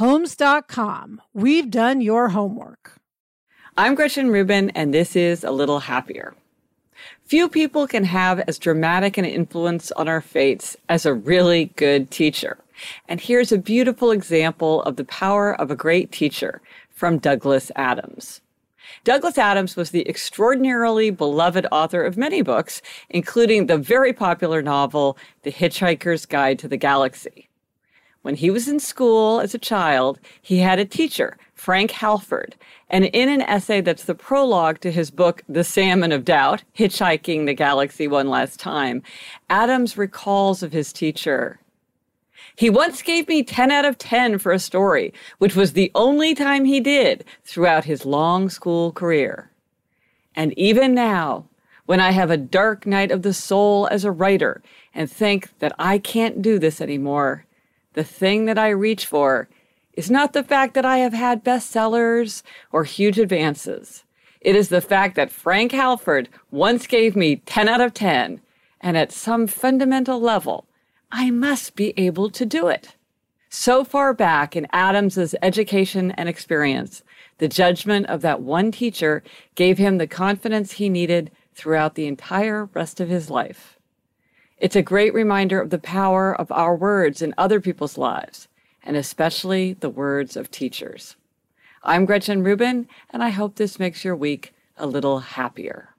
Homes.com. We've done your homework. I'm Gretchen Rubin, and this is A Little Happier. Few people can have as dramatic an influence on our fates as a really good teacher. And here's a beautiful example of the power of a great teacher from Douglas Adams. Douglas Adams was the extraordinarily beloved author of many books, including the very popular novel, The Hitchhiker's Guide to the Galaxy. When he was in school as a child, he had a teacher, Frank Halford, and in an essay that's the prologue to his book, The Salmon of Doubt, Hitchhiking the Galaxy One Last Time, Adams recalls of his teacher. He once gave me 10 out of 10 for a story, which was the only time he did throughout his long school career. And even now, when I have a dark night of the soul as a writer and think that I can't do this anymore, the thing that I reach for is not the fact that I have had bestsellers or huge advances. It is the fact that Frank Halford once gave me 10 out of 10, and at some fundamental level, I must be able to do it. So far back in Adams's education and experience, the judgment of that one teacher gave him the confidence he needed throughout the entire rest of his life. It's a great reminder of the power of our words in other people's lives, and especially the words of teachers. I'm Gretchen Rubin, and I hope this makes your week a little happier.